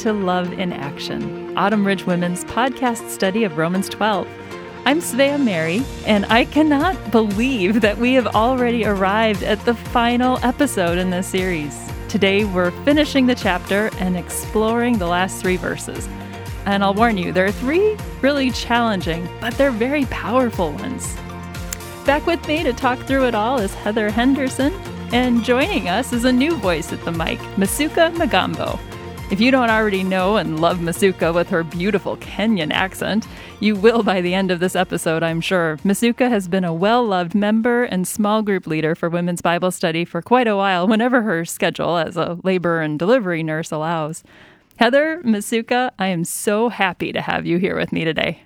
to Love in Action, Autumn Ridge Women's podcast study of Romans 12. I'm Svea Mary, and I cannot believe that we have already arrived at the final episode in this series. Today, we're finishing the chapter and exploring the last three verses. And I'll warn you, there are three really challenging, but they're very powerful ones. Back with me to talk through it all is Heather Henderson, and joining us is a new voice at the mic, Masuka Magambo. If you don't already know and love Masuka with her beautiful Kenyan accent, you will by the end of this episode, I'm sure. Masuka has been a well loved member and small group leader for Women's Bible Study for quite a while, whenever her schedule as a labor and delivery nurse allows. Heather, Masuka, I am so happy to have you here with me today.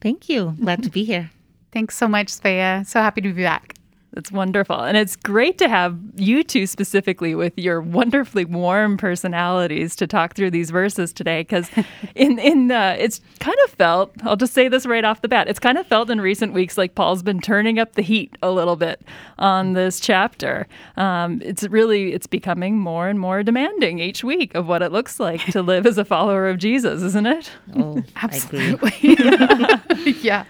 Thank you. Glad to be here. Thanks so much, Svea. So happy to be back. It's wonderful. And it's great to have you two specifically with your wonderfully warm personalities to talk through these verses today. Because in, in uh, it's kind of felt, I'll just say this right off the bat, it's kind of felt in recent weeks like Paul's been turning up the heat a little bit on this chapter. Um, it's really, it's becoming more and more demanding each week of what it looks like to live as a follower of Jesus, isn't it? Oh, Absolutely. yeah.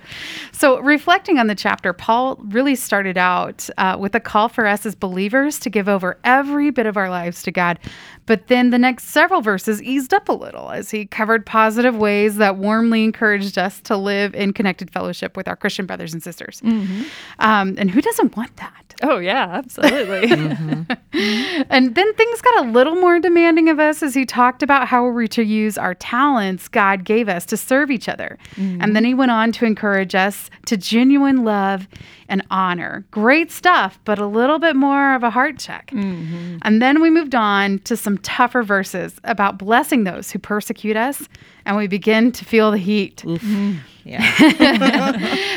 So, reflecting on the chapter, Paul really started out uh, with a call for us as believers to give over every bit of our lives to God. But then the next several verses eased up a little as he covered positive ways that warmly encouraged us to live in connected fellowship with our Christian brothers and sisters. Mm-hmm. Um, and who doesn't want that? Oh, yeah, absolutely. mm-hmm. And then things got a little more demanding of us as he talked about how we're to use our talents God gave us to serve each other. Mm-hmm. And then he went on to encourage us to genuine love and honor. Great stuff, but a little bit more of a heart check. Mm-hmm. And then we moved on to some tougher verses about blessing those who persecute us, and we begin to feel the heat. Mm-hmm. Yeah.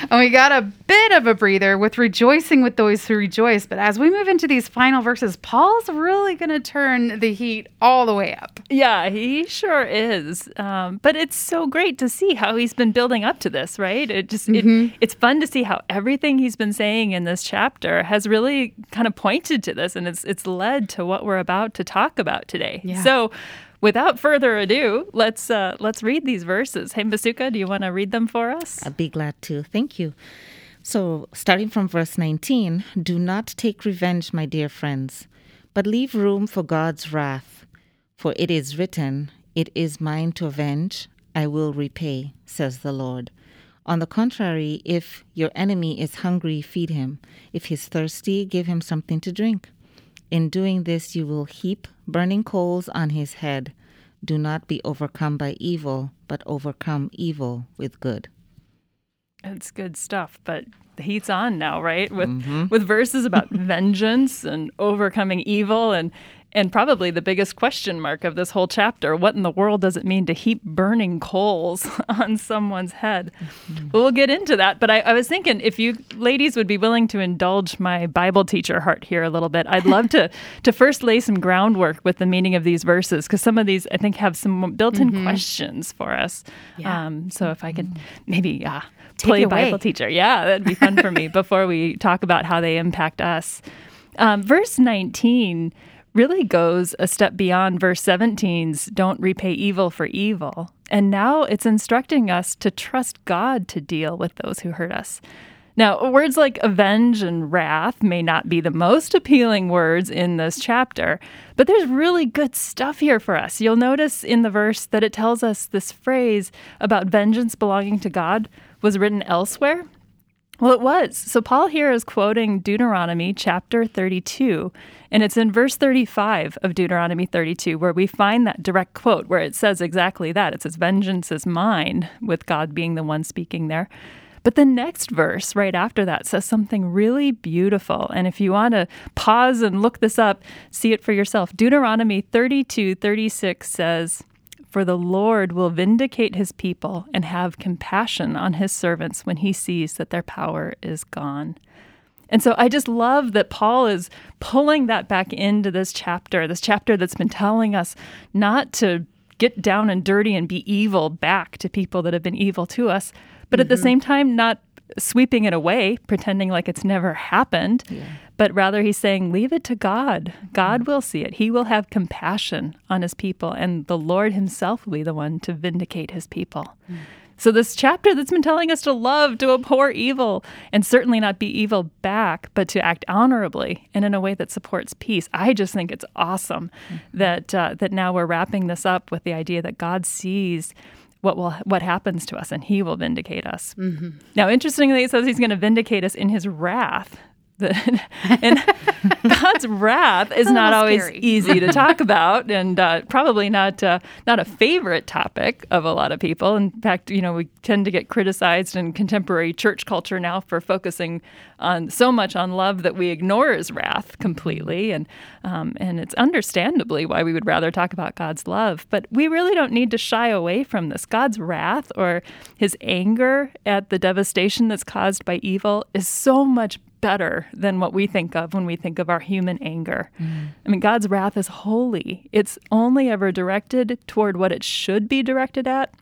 and we got a bit of a breather with rejoicing with those who rejoice. But as we move into these final verses, Paul's really going to turn the heat all the way up. Yeah, he sure is. Um, but it's so great to see how he's been building up to this, right? It just mm-hmm. it, it's fun to see how everything he's been saying in this chapter has really kind of pointed to this, and it's it's led to what we're about to talk about today. Yeah. So without further ado, let's uh, let's read these verses. Hey, Masuka, do you want to read them for us? I'd be glad to. Thank you. So, starting from verse 19, do not take revenge, my dear friends, but leave room for God's wrath. For it is written, It is mine to avenge, I will repay, says the Lord. On the contrary, if your enemy is hungry, feed him. If he's thirsty, give him something to drink. In doing this, you will heap burning coals on his head. Do not be overcome by evil, but overcome evil with good. It's good stuff, but the heat's on now, right? With mm-hmm. with verses about vengeance and overcoming evil and and probably the biggest question mark of this whole chapter what in the world does it mean to heap burning coals on someone's head? Mm-hmm. We'll get into that. But I, I, was thinking if you ladies would be willing to indulge my Bible teacher heart here a little bit, I'd love to, to first lay some groundwork with the meaning of these verses because some of these I think have some built in mm-hmm. questions for us. Yeah. Um, so if I could mm-hmm. maybe uh, play Bible teacher. Yeah, that'd be fun for me before we talk about how they impact us. Um, verse 19 really goes a step beyond verse 17's don't repay evil for evil. And now it's instructing us to trust God to deal with those who hurt us. Now, words like avenge and wrath may not be the most appealing words in this chapter, but there's really good stuff here for us. You'll notice in the verse that it tells us this phrase about vengeance belonging to God was written elsewhere. Well, it was. So Paul here is quoting Deuteronomy chapter 32, and it's in verse 35 of Deuteronomy 32 where we find that direct quote where it says exactly that. It says, Vengeance is mine, with God being the one speaking there. But the next verse right after that says something really beautiful. And if you want to pause and look this up, see it for yourself. Deuteronomy 32 36 says, for the Lord will vindicate his people and have compassion on his servants when he sees that their power is gone. And so I just love that Paul is pulling that back into this chapter, this chapter that's been telling us not to get down and dirty and be evil back to people that have been evil to us, but mm-hmm. at the mm-hmm. same time, not sweeping it away, pretending like it's never happened, yeah. but rather he's saying, Leave it to God. God will see it. He will have compassion on his people, and the Lord himself will be the one to vindicate his people. Mm. So, this chapter that's been telling us to love, to abhor evil, and certainly not be evil back, but to act honorably and in a way that supports peace. I just think it's awesome mm-hmm. that uh, that now we're wrapping this up with the idea that God sees what will what happens to us and he will vindicate us. Mm-hmm. Now interestingly it says he's going to vindicate us in his wrath. and God's wrath is not always scary. easy to talk about, and uh, probably not uh, not a favorite topic of a lot of people. In fact, you know, we tend to get criticized in contemporary church culture now for focusing on so much on love that we ignore His wrath completely, and um, and it's understandably why we would rather talk about God's love. But we really don't need to shy away from this. God's wrath or His anger at the devastation that's caused by evil is so much better than what we think of when we think of our human anger. Mm. I mean, God's wrath is holy, it's only ever directed toward what it should be directed at.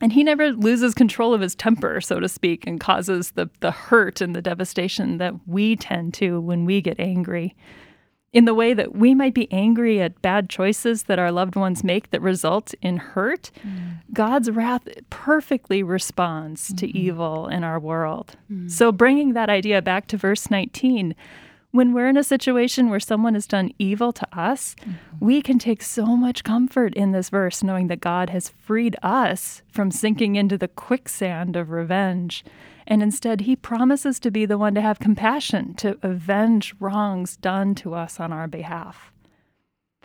And he never loses control of his temper, so to speak, and causes the, the hurt and the devastation that we tend to when we get angry in the way that we might be angry at bad choices that our loved ones make that result in hurt, mm. God's wrath perfectly responds mm-hmm. to evil in our world. Mm. So, bringing that idea back to verse 19, when we're in a situation where someone has done evil to us, mm-hmm. we can take so much comfort in this verse, knowing that God has freed us from sinking into the quicksand of revenge and instead, he promises to be the one to have compassion, to avenge wrongs done to us on our behalf.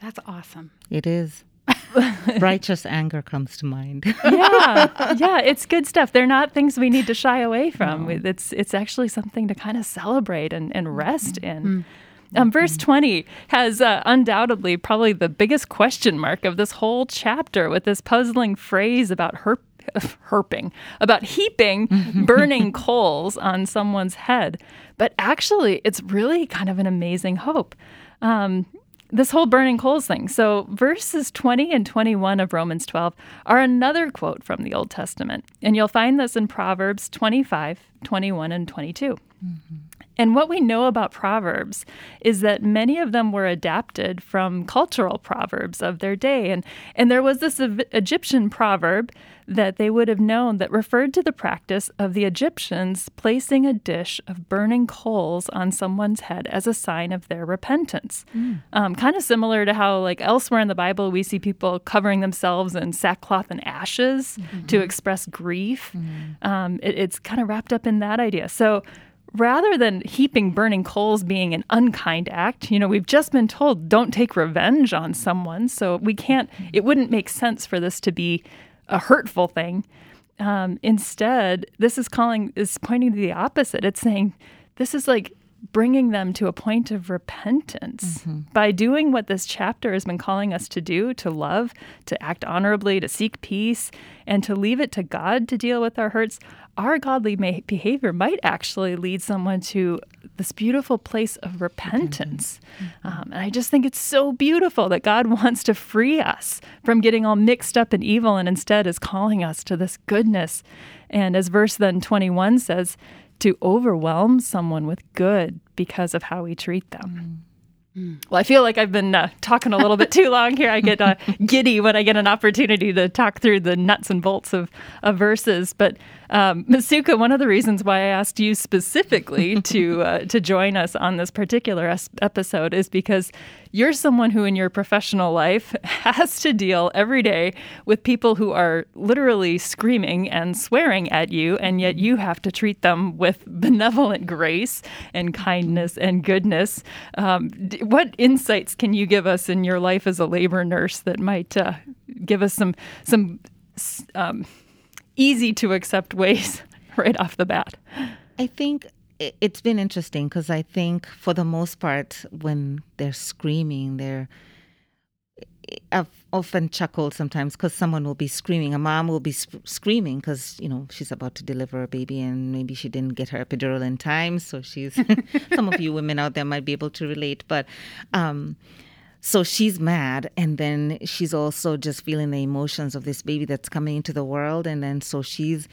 That's awesome. It is. Righteous anger comes to mind. yeah, yeah, it's good stuff. They're not things we need to shy away from. No. It's it's actually something to kind of celebrate and, and rest mm-hmm. in. Mm-hmm. Um, verse 20 has uh, undoubtedly probably the biggest question mark of this whole chapter with this puzzling phrase about her herping, about heaping burning coals on someone's head. But actually, it's really kind of an amazing hope. Um, this whole burning coals thing. So, verses 20 and 21 of Romans 12 are another quote from the Old Testament. And you'll find this in Proverbs 25, 21, and 22. Mm-hmm. And what we know about Proverbs is that many of them were adapted from cultural proverbs of their day. And, and there was this Egyptian proverb that they would have known that referred to the practice of the Egyptians placing a dish of burning coals on someone's head as a sign of their repentance. Mm. Um, kind of similar to how, like elsewhere in the Bible, we see people covering themselves in sackcloth and ashes mm-hmm. to express grief. Mm. Um, it, it's kind of wrapped up in that idea. So, rather than heaping burning coals being an unkind act, you know, we've just been told don't take revenge on someone. So we can't, it wouldn't make sense for this to be a hurtful thing. Um, instead, this is calling, is pointing to the opposite. It's saying this is like bringing them to a point of repentance mm-hmm. by doing what this chapter has been calling us to do to love, to act honorably, to seek peace, and to leave it to God to deal with our hurts. Our godly may- behavior might actually lead someone to this beautiful place of repentance. Mm-hmm. Um, and I just think it's so beautiful that God wants to free us from getting all mixed up in evil and instead is calling us to this goodness. And as verse then 21 says, to overwhelm someone with good because of how we treat them. Mm. Well, I feel like I've been uh, talking a little bit too long here. I get uh, giddy when I get an opportunity to talk through the nuts and bolts of, of verses. But um, Masuka, one of the reasons why I asked you specifically to uh, to join us on this particular es- episode is because you're someone who, in your professional life, has to deal every day with people who are literally screaming and swearing at you, and yet you have to treat them with benevolent grace and kindness and goodness. Um, what insights can you give us in your life as a labor nurse that might uh, give us some some um, easy to accept ways right off the bat. I think it's been interesting because I think for the most part, when they're screaming, they're I've often chuckled sometimes because someone will be screaming. A mom will be sp- screaming because you know she's about to deliver a baby and maybe she didn't get her epidural in time. So she's. some of you women out there might be able to relate, but um, so she's mad, and then she's also just feeling the emotions of this baby that's coming into the world, and then so she's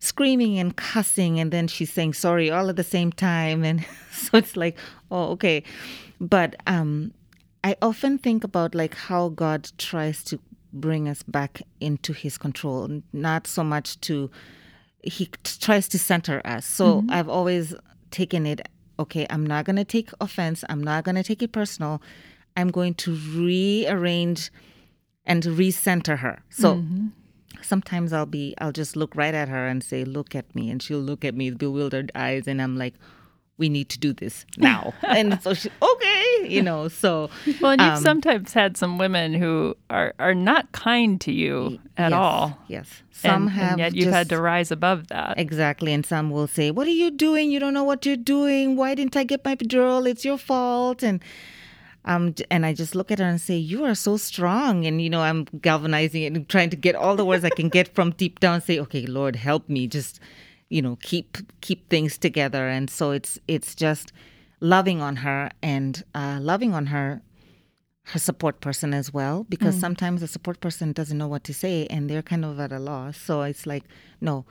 screaming and cussing and then she's saying sorry all at the same time and so it's like oh okay. But um i often think about like how god tries to bring us back into his control not so much to he tries to center us. So i've always taken it okay i'm not going to take offense i'm not going to take it personal i'm going to rearrange and recenter her so sometimes I'll be I'll just look right at her and say, "Look at me," and she'll look at me with bewildered eyes, and I'm like, "We need to do this now." and so she, okay, you know. So Well, and you've um, sometimes had some women who are, are not kind to you at yes, all. Yes, some and, have and yet you've had to rise above that. Exactly, and some will say, "What are you doing? You don't know what you're doing. Why didn't I get my epidural? It's your fault." And um, and I just look at her and say, "You are so strong." And you know, I'm galvanizing it and trying to get all the words I can get from deep down. Say, "Okay, Lord, help me. Just, you know, keep keep things together." And so it's it's just loving on her and uh, loving on her her support person as well because sometimes the support person doesn't know what to say and they're kind of at a loss so it's like no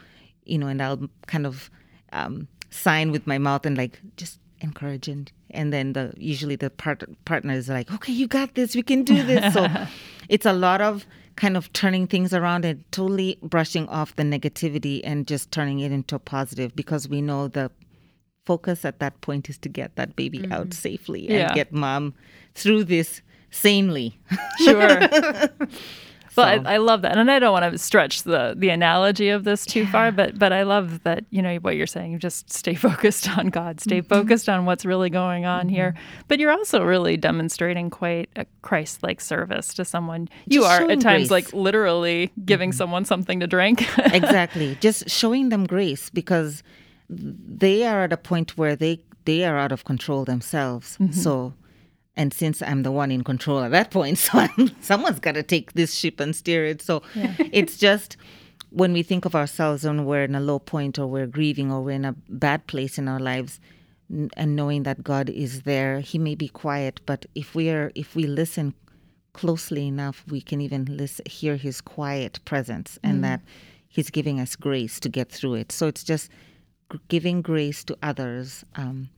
you know and i'll kind of um, sign with my mouth and like just encourage and then the usually the part, partner is like okay you got this we can do this so it's a lot of kind of turning things around and totally brushing off the negativity and just turning it into a positive because we know the focus at that point is to get that baby out mm-hmm. safely and Yeah. get mom through this sanely. Sure. Well, I, I love that, and I don't want to stretch the the analogy of this too far, but but I love that you know what you're saying. Just stay focused on God, stay Mm-hmm. focused on what's really going on mm-hmm. here. But you're also really demonstrating quite a Christ-like service to someone. You Just are at times grace. like literally giving mm-hmm. someone something to drink. exactly. Just showing them grace because they are at a point where they they are out of control themselves. Mm-hmm. So and since I'm the one in control at that point, so I'm, someone's got to take this ship and steer it. So it's just when we think of ourselves when we're in a low point or we're grieving or we're in a bad place in our lives and knowing that God is there, he may be quiet, but if we are if we listen closely enough, we can even listen, hear his quiet presence and that he's giving us grace to get through it. So it's just giving grace to others um,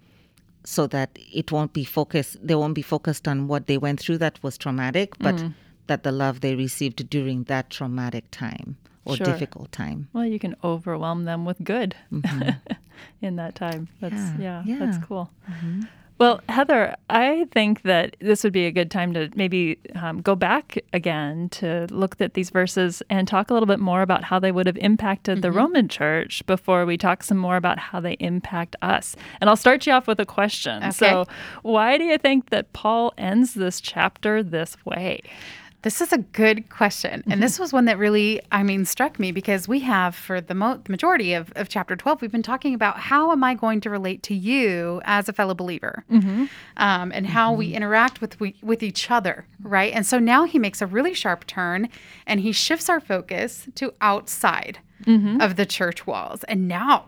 so that it won't be focused, they won't be focused on what they went through that was traumatic, but mm. that the love they received during that traumatic time or Sure. difficult time. well, you can overwhelm them with good mm-hmm. in that time. That's yeah, Yeah, that's yeah. cool. Mm-hmm. Well, Heather, I think that this would be a good time to maybe um, go back again to look at these verses and talk a little bit more about how they would have impacted the Roman church before we talk some more about how they impact us. And I'll start you off with a question. So, why do you think that Paul ends this chapter this way? This is a good question. And mm-hmm. this was one that really, I mean, struck me because we have, for the, mo- the majority of, of chapter 12, we've been talking about how am I going to relate to you as a fellow believer? Mm-hmm. Um, and how we mm-hmm. interact with, we, with each other, right? And so now he makes a really sharp turn and he shifts our focus to outside of the church walls. And now,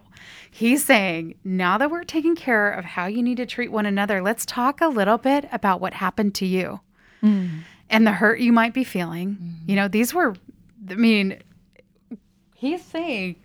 He's saying, now that we're taking care of how you need to treat one another, let's talk a little bit about what happened to you mm. And the hurt you might be feeling. Mm-hmm. You know, these were, I mean, he's saying,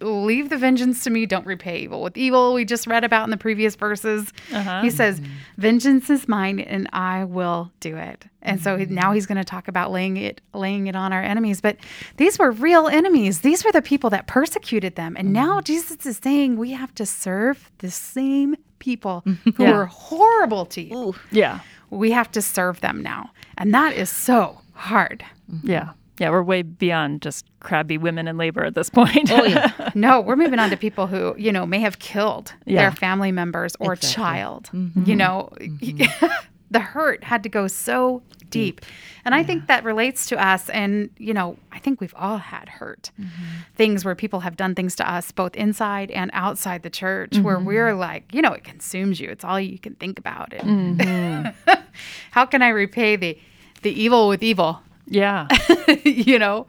leave the vengeance to me, don't repay evil with evil. We just read about in the previous verses. Uh-huh. He says, mm-hmm. vengeance is mine and I will do it. And so mm-hmm. now he's going to talk about laying it, laying it on our enemies. But these were real enemies. These were the people that persecuted them. And now Jesus is saying we have to serve the same people who Yeah. were horrible to you Yeah. We have to serve them now. And that is so hard. Mm-hmm. Yeah. Yeah, we're way beyond just crabby women in labor at this point. Oh, yeah. No, we're moving on to people who, you know, may have killed Yeah. their family members or child. Mm-hmm. You know, mm-hmm. the hurt had to go so deep. And I think that relates to us. And, you know, I think we've all had hurt mm-hmm. things where people have done things to us, both inside and outside the church, where mm-hmm. we're like, you know, it consumes you. It's all you can think about. And mm-hmm. how can I repay the, the evil with evil? yeah. you know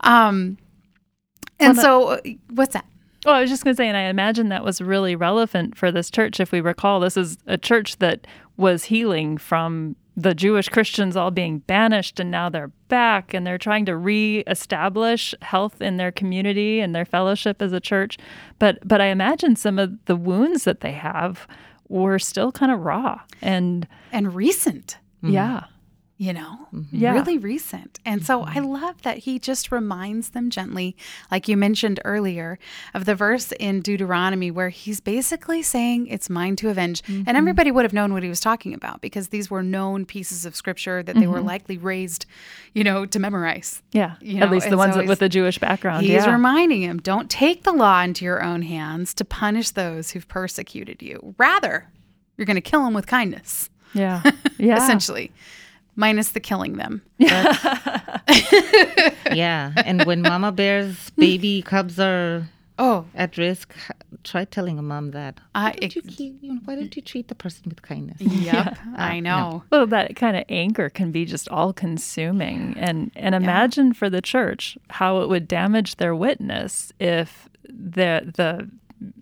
um and so what's that Well, I was just going to say, and I imagine that was really relevant for this church. If we recall, this is a church that was healing from the Jewish Christians all being banished and now they're back and they're trying to reestablish health in their community and their fellowship as a church. But but I imagine some of the wounds that they have were still kind of raw and and recent. Mm-hmm. Yeah you know, mm-hmm. yeah. really recent. And so I mm-hmm. love that he just reminds them gently, like you mentioned earlier, of the verse in Deuteronomy where he's basically saying, It's mine to avenge. Mm-hmm. And everybody would have known what he was talking about because these were known pieces of scripture that mm-hmm. they were mm-hmm. likely raised, you know, to memorize. Yeah. You know? At least the and ones so with the Jewish background. He's yeah. reminding him, Don't take the law into your own hands to punish those who've persecuted you. Rather, you're going to kill them with kindness. Yeah. Yeah. Essentially minus the killing them. yeah. And when mama bear's baby cubs are oh at risk, try telling a mom that. Why, don't you keep, you know, why don't you treat the person with kindness? Yep, yeah. I ah, know. No. Well, that kind of anger can be just all consuming. And and imagine yeah. for the church how it would damage their witness if the the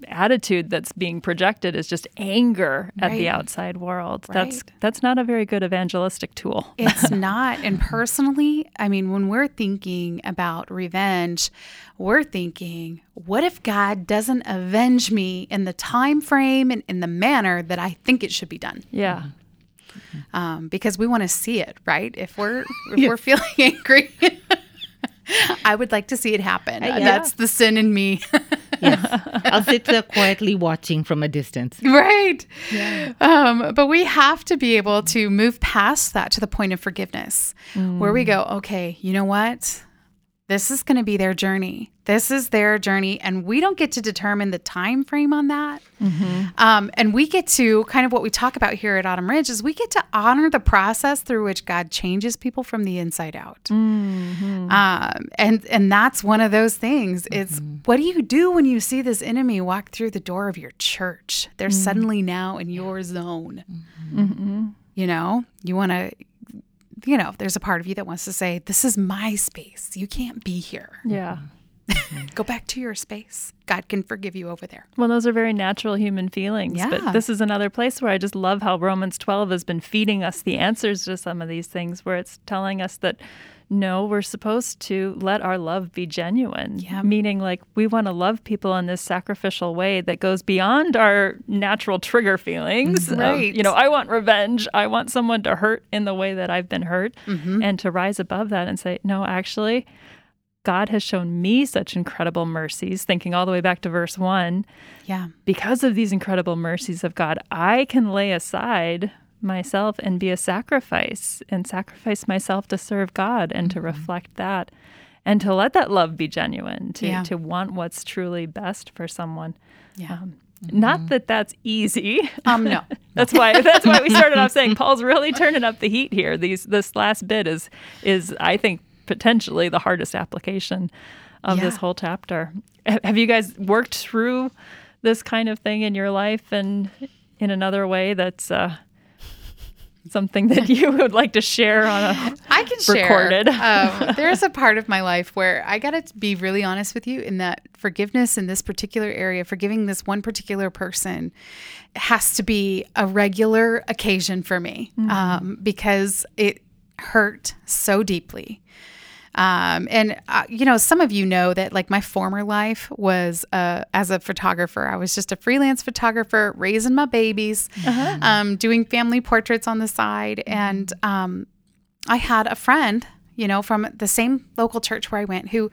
attitude that's being projected is just anger at right. the outside world. Right. That's that's not a very good evangelistic tool. It's not. And personally, I mean, when we're thinking about revenge, we're thinking, what if God doesn't avenge me in the time frame and in the manner that I think it should be done? Yeah. Um, because we want to see it, right? If we're if yeah. we're feeling angry, I would like to see it happen. Uh, yeah. That's the sin in me. Yes. I'll sit there quietly watching from a distance. Right. Yeah. Um, but we have to be able to move past that to the point of forgiveness mm. where we go, okay, you know what? This is going to be their journey. This is their journey, and we don't get to determine the time frame on that. Mm-hmm. Um, and we get to kind of what we talk about here at Autumn Ridge is we get to honor the process through which God changes people from the inside out. Mm-hmm. Um, and and that's one of those things. It's mm-hmm. what do you do when you see this enemy walk through the door of your church? They're mm-hmm. suddenly now in your zone. Mm-hmm. You know, you want to you know, there's a part of you that wants to say, This is my space. You can't be here. Yeah. Go back to your space. God can forgive you over there. Well, those are very natural human feelings. Yeah. But this is another place where I just love how Romans 12 has been feeding us the answers to some of these things, where it's telling us that no, we're supposed to let our love be genuine. Yeah. Meaning, like, we want to love people in this sacrificial way that goes beyond our natural trigger feelings. Right. Of, you know, I want revenge. I want someone to hurt in the way that I've been hurt. Mm-hmm. And to rise above that and say, no, actually, God has shown me such incredible mercies, thinking all the way back to verse one. Yeah. Because of these incredible mercies of God, I can lay aside myself and be a sacrifice and sacrifice myself to serve God and mm-hmm. to reflect that and to let that love be genuine to yeah. to want what's truly best for someone. Yeah. Um, mm-hmm. Not that that's easy. Um, no. that's why that's why we started off saying Paul's really turning up the heat here. These this last bit is is I think potentially the hardest application of yeah. this whole chapter. Have you guys worked through this kind of thing in your life and in another way that's uh, something that you would like to share on a I can recorded. share. um, there's a part of my life where I got to be really honest with you in that forgiveness in this particular area, forgiving this one particular person, has to be a regular occasion for me mm-hmm. um, because it hurt so deeply. Um, and uh, you know, some of you know that like my former life was uh, as a photographer. I was just a freelance photographer, raising my babies, uh-huh. um, doing family portraits on the side, and um, I had a friend you know, from the same local church where I went who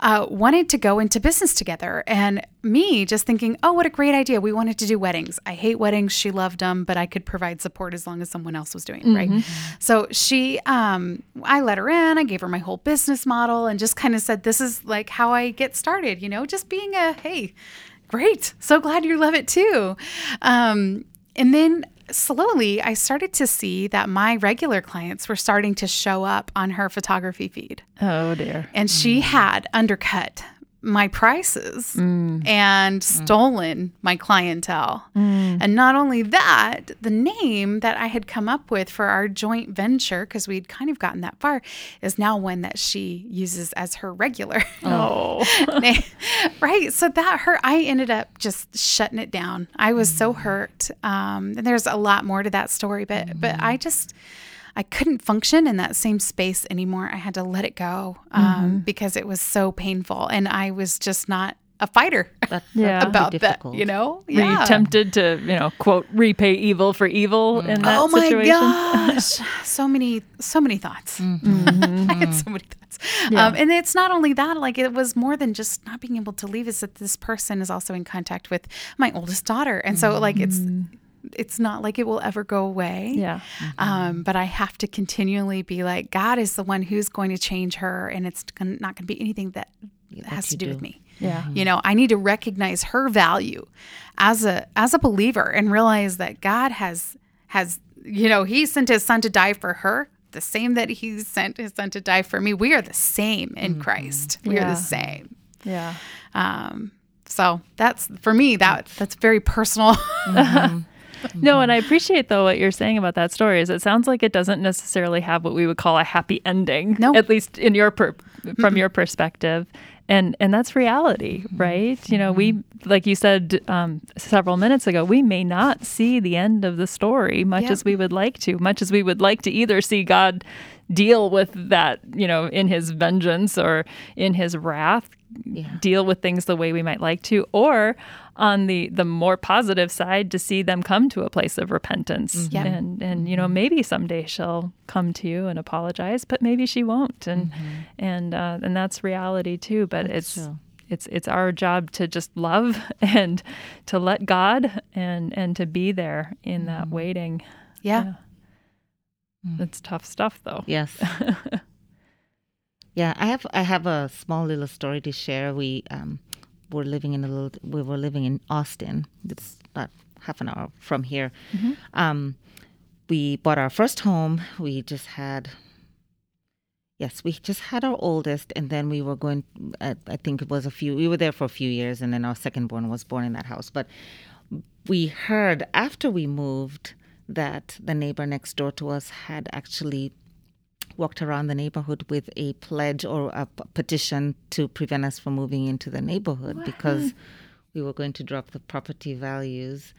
uh, wanted to go into business together. And me just thinking, oh, what a great idea. We wanted to do weddings. I hate weddings. She loved them, but I could provide support as long as someone else was doing it, mm-hmm. right? So she, um, I let her in. I gave her my whole business model and just kind of said, this is like how I get started, you know, just being a, hey, great. So glad you love it too. Um, and then slowly I started to see that my regular clients were starting to show up on her photography feed. Oh dear. And she mm. had undercut my prices mm. and mm. stolen my clientele. Mm. And not only that, the name that I had come up with for our joint venture, because we'd kind of gotten that far, is now one that she uses as her regular. Oh. right. So that hurt. I ended up just shutting it down. I was so mm. hurt. Um, and there's a lot more to that story, but but I just I couldn't function in that same space anymore. I had to let it go um, mm-hmm. because it was so painful, and I was just not a fighter yeah. about that. You know, yeah. Were you tempted to, you know, quote repay evil for evil in that oh situation? my gosh, so many, so many thoughts. Mm-hmm. I had so many thoughts, yeah. um, and it's not only that. Like it was more than just not being able to leave. Is that this person is also in contact with my oldest daughter, and so like it's mm-hmm. It's not like it will ever go away. Yeah. Mm-hmm. Um, but I have to continually be like, God is the one who's going to change her, and it's not going to be anything that has to do, do, with me. Yeah. You know, I need to recognize her value as a as a believer and realize that God has has you know, he sent his son to die for her, the same that he sent his son to die for me. We are the same in mm-hmm. Christ. We yeah. are the same. Yeah. Um so that's for me that that's very personal. Mm-hmm. no, and I appreciate though what you're saying about that story is it sounds like it doesn't necessarily have what we would call a happy ending. No. At least in your per- from your perspective and and that's reality right you know we mm-hmm. like you said um, several minutes ago we may not see the end of the story much yep. as we would like to much as we would like to either see god deal with that you know in his vengeance or in his wrath yeah. deal with things the way we might like to or on the the more positive side to see them come to a place of repentance mm-hmm. and and you know mm-hmm. maybe someday she'll come to you and apologize but maybe she won't and mm-hmm. and uh, and that's reality too but that's it's true. it's it's our job to just love and to let God and and to be there in that mm-hmm. waiting yeah, yeah. Mm. It's tough stuff though yes yeah i have i have a small little story to share we um were living in a little. We were living in Austin. It's not half an hour from here. Mm-hmm. Um, we bought our first home. We just had. Yes, we just had our oldest, and then we were going. I, I think it was a few. We were there for a few years, and then our second born was born in that house. But we heard after we moved that the neighbor next door to us had actually walked around the neighborhood with a pledge or a p- petition to prevent us from moving into the neighborhood what? because we were going to drop the property values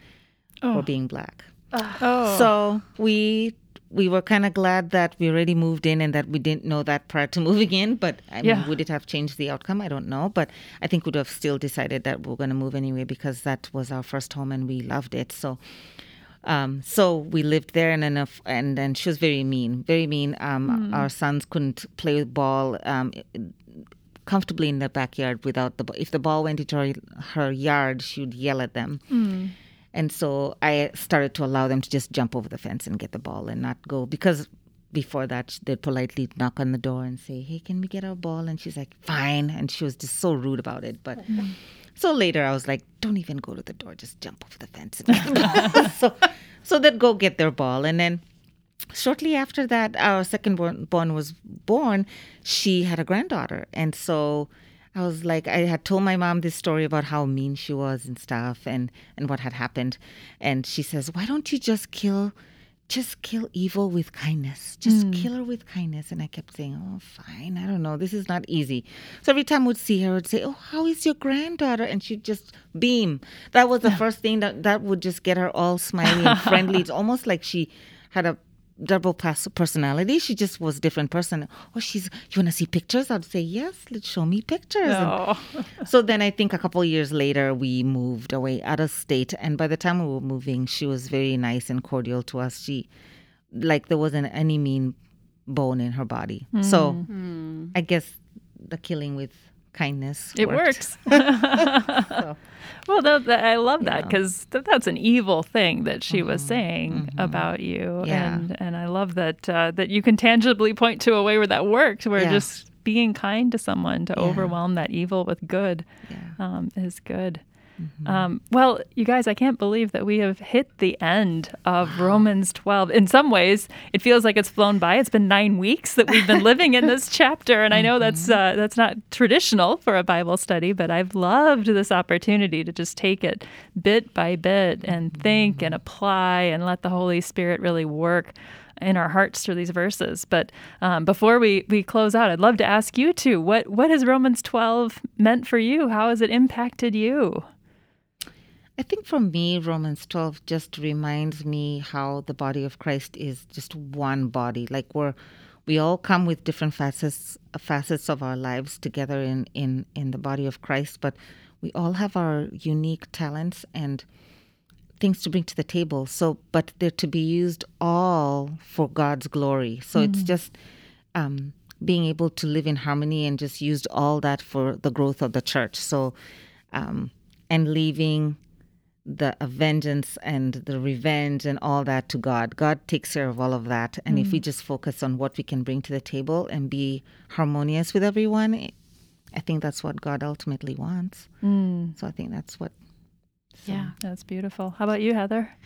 oh. for being black. Oh. So we we were kind of glad that we already moved in and that we didn't know that prior to moving in. But I yeah. mean, would it have changed the outcome? I don't know. But I think we'd have still decided that we we're going to move anyway because that was our first home and we loved it. So um, so we lived there, and then and then she was very mean, very mean. Um, mm. Our sons couldn't play ball um, comfortably in the backyard without the. If the ball went into her, her yard, she would yell at them. Mm. And so I started to allow them to just jump over the fence and get the ball and not go because before that they'd politely knock on the door and say, "Hey, can we get our ball?" And she's like, "Fine," and she was just so rude about it. But mm. So later I was like, don't even go to the door, just jump over the fence. so, so they'd go get their ball. And then shortly after that, our second born, born was born, she had a granddaughter. And so I was like, I had told my mom this story about how mean she was and stuff and, and what had happened. And she says, why don't you just kill just kill evil with kindness. Just mm. kill her with kindness. And I kept saying, oh, fine. I don't know. This is not easy. So every time we'd see her, I would say, oh, how is your granddaughter? And she'd just beam. That was the first thing that, that would just get her all smiley and friendly. It's almost like she had a double personality. She just was a different person. Oh, she's, you want to see pictures? I'd say, yes, let's show me pictures. No. so then I think a couple years later, we moved away out of state. And by the time we were moving, she was very nice and cordial to us. She, like, there wasn't any mean bone in her body. Mm. So mm. I guess the killing with kindness. It worked. works. so. Well, that, that, I love that because yeah. that's an evil thing that she mm-hmm. was saying mm-hmm. about you, yeah. and and I love that uh, that you can tangibly point to a way where that worked, where yeah. just being kind to someone to overwhelm that evil with good um, is good. Mm-hmm. Um, well, you guys, I can't believe that we have hit the end of. Romans 12. In some ways, it feels like it's flown by. It's been nine weeks that we've been living in this chapter, and I know that's mm-hmm. uh, that's not traditional for a Bible study, but I've loved this opportunity to just take it bit by bit and think and mm-hmm. apply and let the Holy Spirit really work in our hearts through these verses. But um, before we, we close out, I'd love to ask you too what, what has Romans 12 meant for you? How has it impacted you? I think for me, Romans 12 just reminds me how the body of Christ is just one body. Like we're, we all come with different facets, facets of our lives together in, in, in the body of Christ, but we all have our unique talents and things to bring to the table. So, but they're to be used all for God's glory. So mm. it's just um, being able to live in harmony and just used all that for the growth of the church. So, um, and leaving the vengeance and the revenge and all that to God. God takes care of all of that. And mm. if we mm. just focus on what we can bring to the table and be harmonious with everyone, I think that's what God ultimately wants. Mm. So I think that's what. So. Yeah, that's beautiful. How about you, Heather?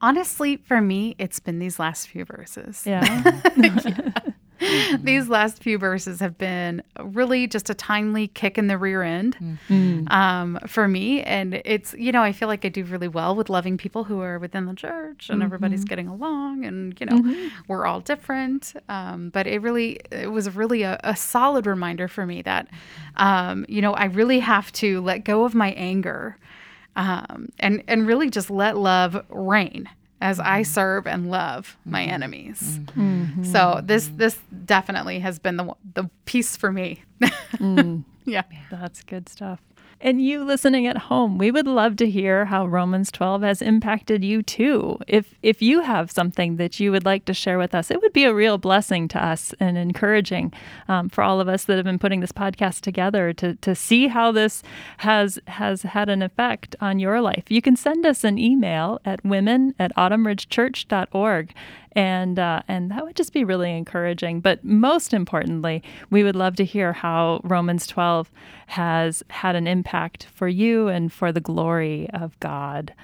Honestly, for me, it's been these last few verses. Yeah. yeah. Mm-hmm. These last few verses have been really just a timely kick in the rear end mm-hmm. um, for me. And it's, you know, I feel like I do really well with loving people who are within the church and mm-hmm. everybody's getting along and, you know, mm-hmm. we're all different. Um, but it really, it was really a, a solid reminder for me that, um, you know, I really have to let go of my anger um, and, and really just let love reign as I mm-hmm. serve and love my mm-hmm. enemies. Mm-hmm. So this this definitely has been the the piece for me. mm. Yeah, that's good stuff. And you listening at home, we would love to hear how Romans 12 has impacted you too. If if you have something that you would like to share with us, it would be a real blessing to us and encouraging um, for all of us that have been putting this podcast together to to see how this has has had an effect on your life. You can send us an email at women at autumnridgechurch.org and uh, and that would just be really encouraging. But most importantly, we would love to hear how Romans 12 has had an impact for you and for the glory of God.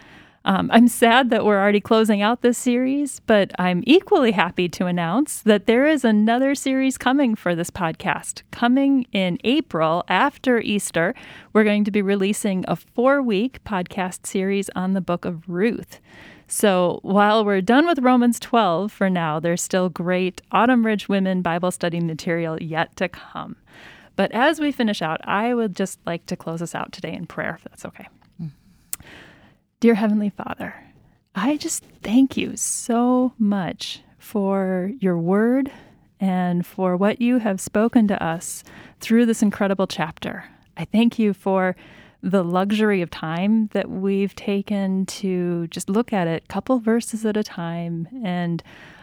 Um, I'm sad that we're already closing out this series, but I'm equally happy to announce that there is another series coming for this podcast. Coming in April after Easter, we're going to be releasing a four week podcast series on the book of Ruth. So while we're done with Romans 12 for now, there's still great Autumn Ridge Women Bible study material yet to come. But as we finish out, I would just like to close us out today in prayer, if that's okay. Mm. Dear Heavenly Father, I just thank you so much for your word and for what you have spoken to us through this incredible chapter. I thank you for the luxury of time that we've taken to just look at it a couple verses at a time and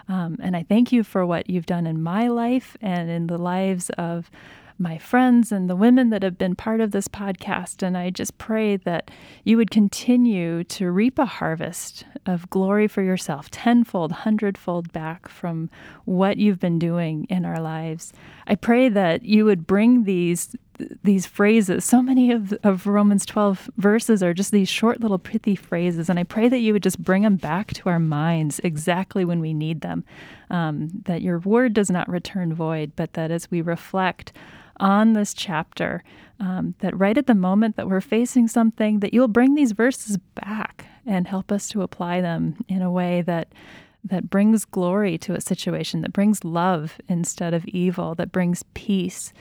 um, and I thank you for what you've done in my life and in the lives of my friends and the women that have been part of this podcast. And I just pray that you would continue to reap a harvest of glory for yourself, tenfold, hundredfold back from what you've been doing in our lives. I pray that you would bring these these phrases. So many of, of Romans 12 verses are just these short little pithy phrases. And I pray that you would just bring them back to our minds exactly when we need them. Um, that your word does not return void, but that as we reflect on this chapter um, that right at the moment that we're facing something, that you'll bring these verses back and help us to apply them in a way that that brings glory to a situation, that brings love instead of evil, that brings peace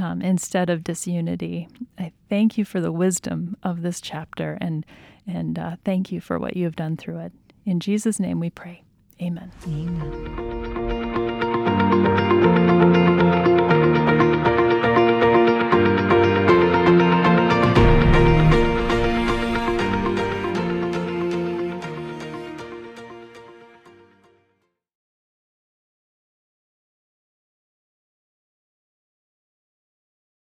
um, instead of disunity. I thank you for the wisdom of this chapter and and uh, thank you for what you have done through it. In Jesus' name we pray. Amen. Amen.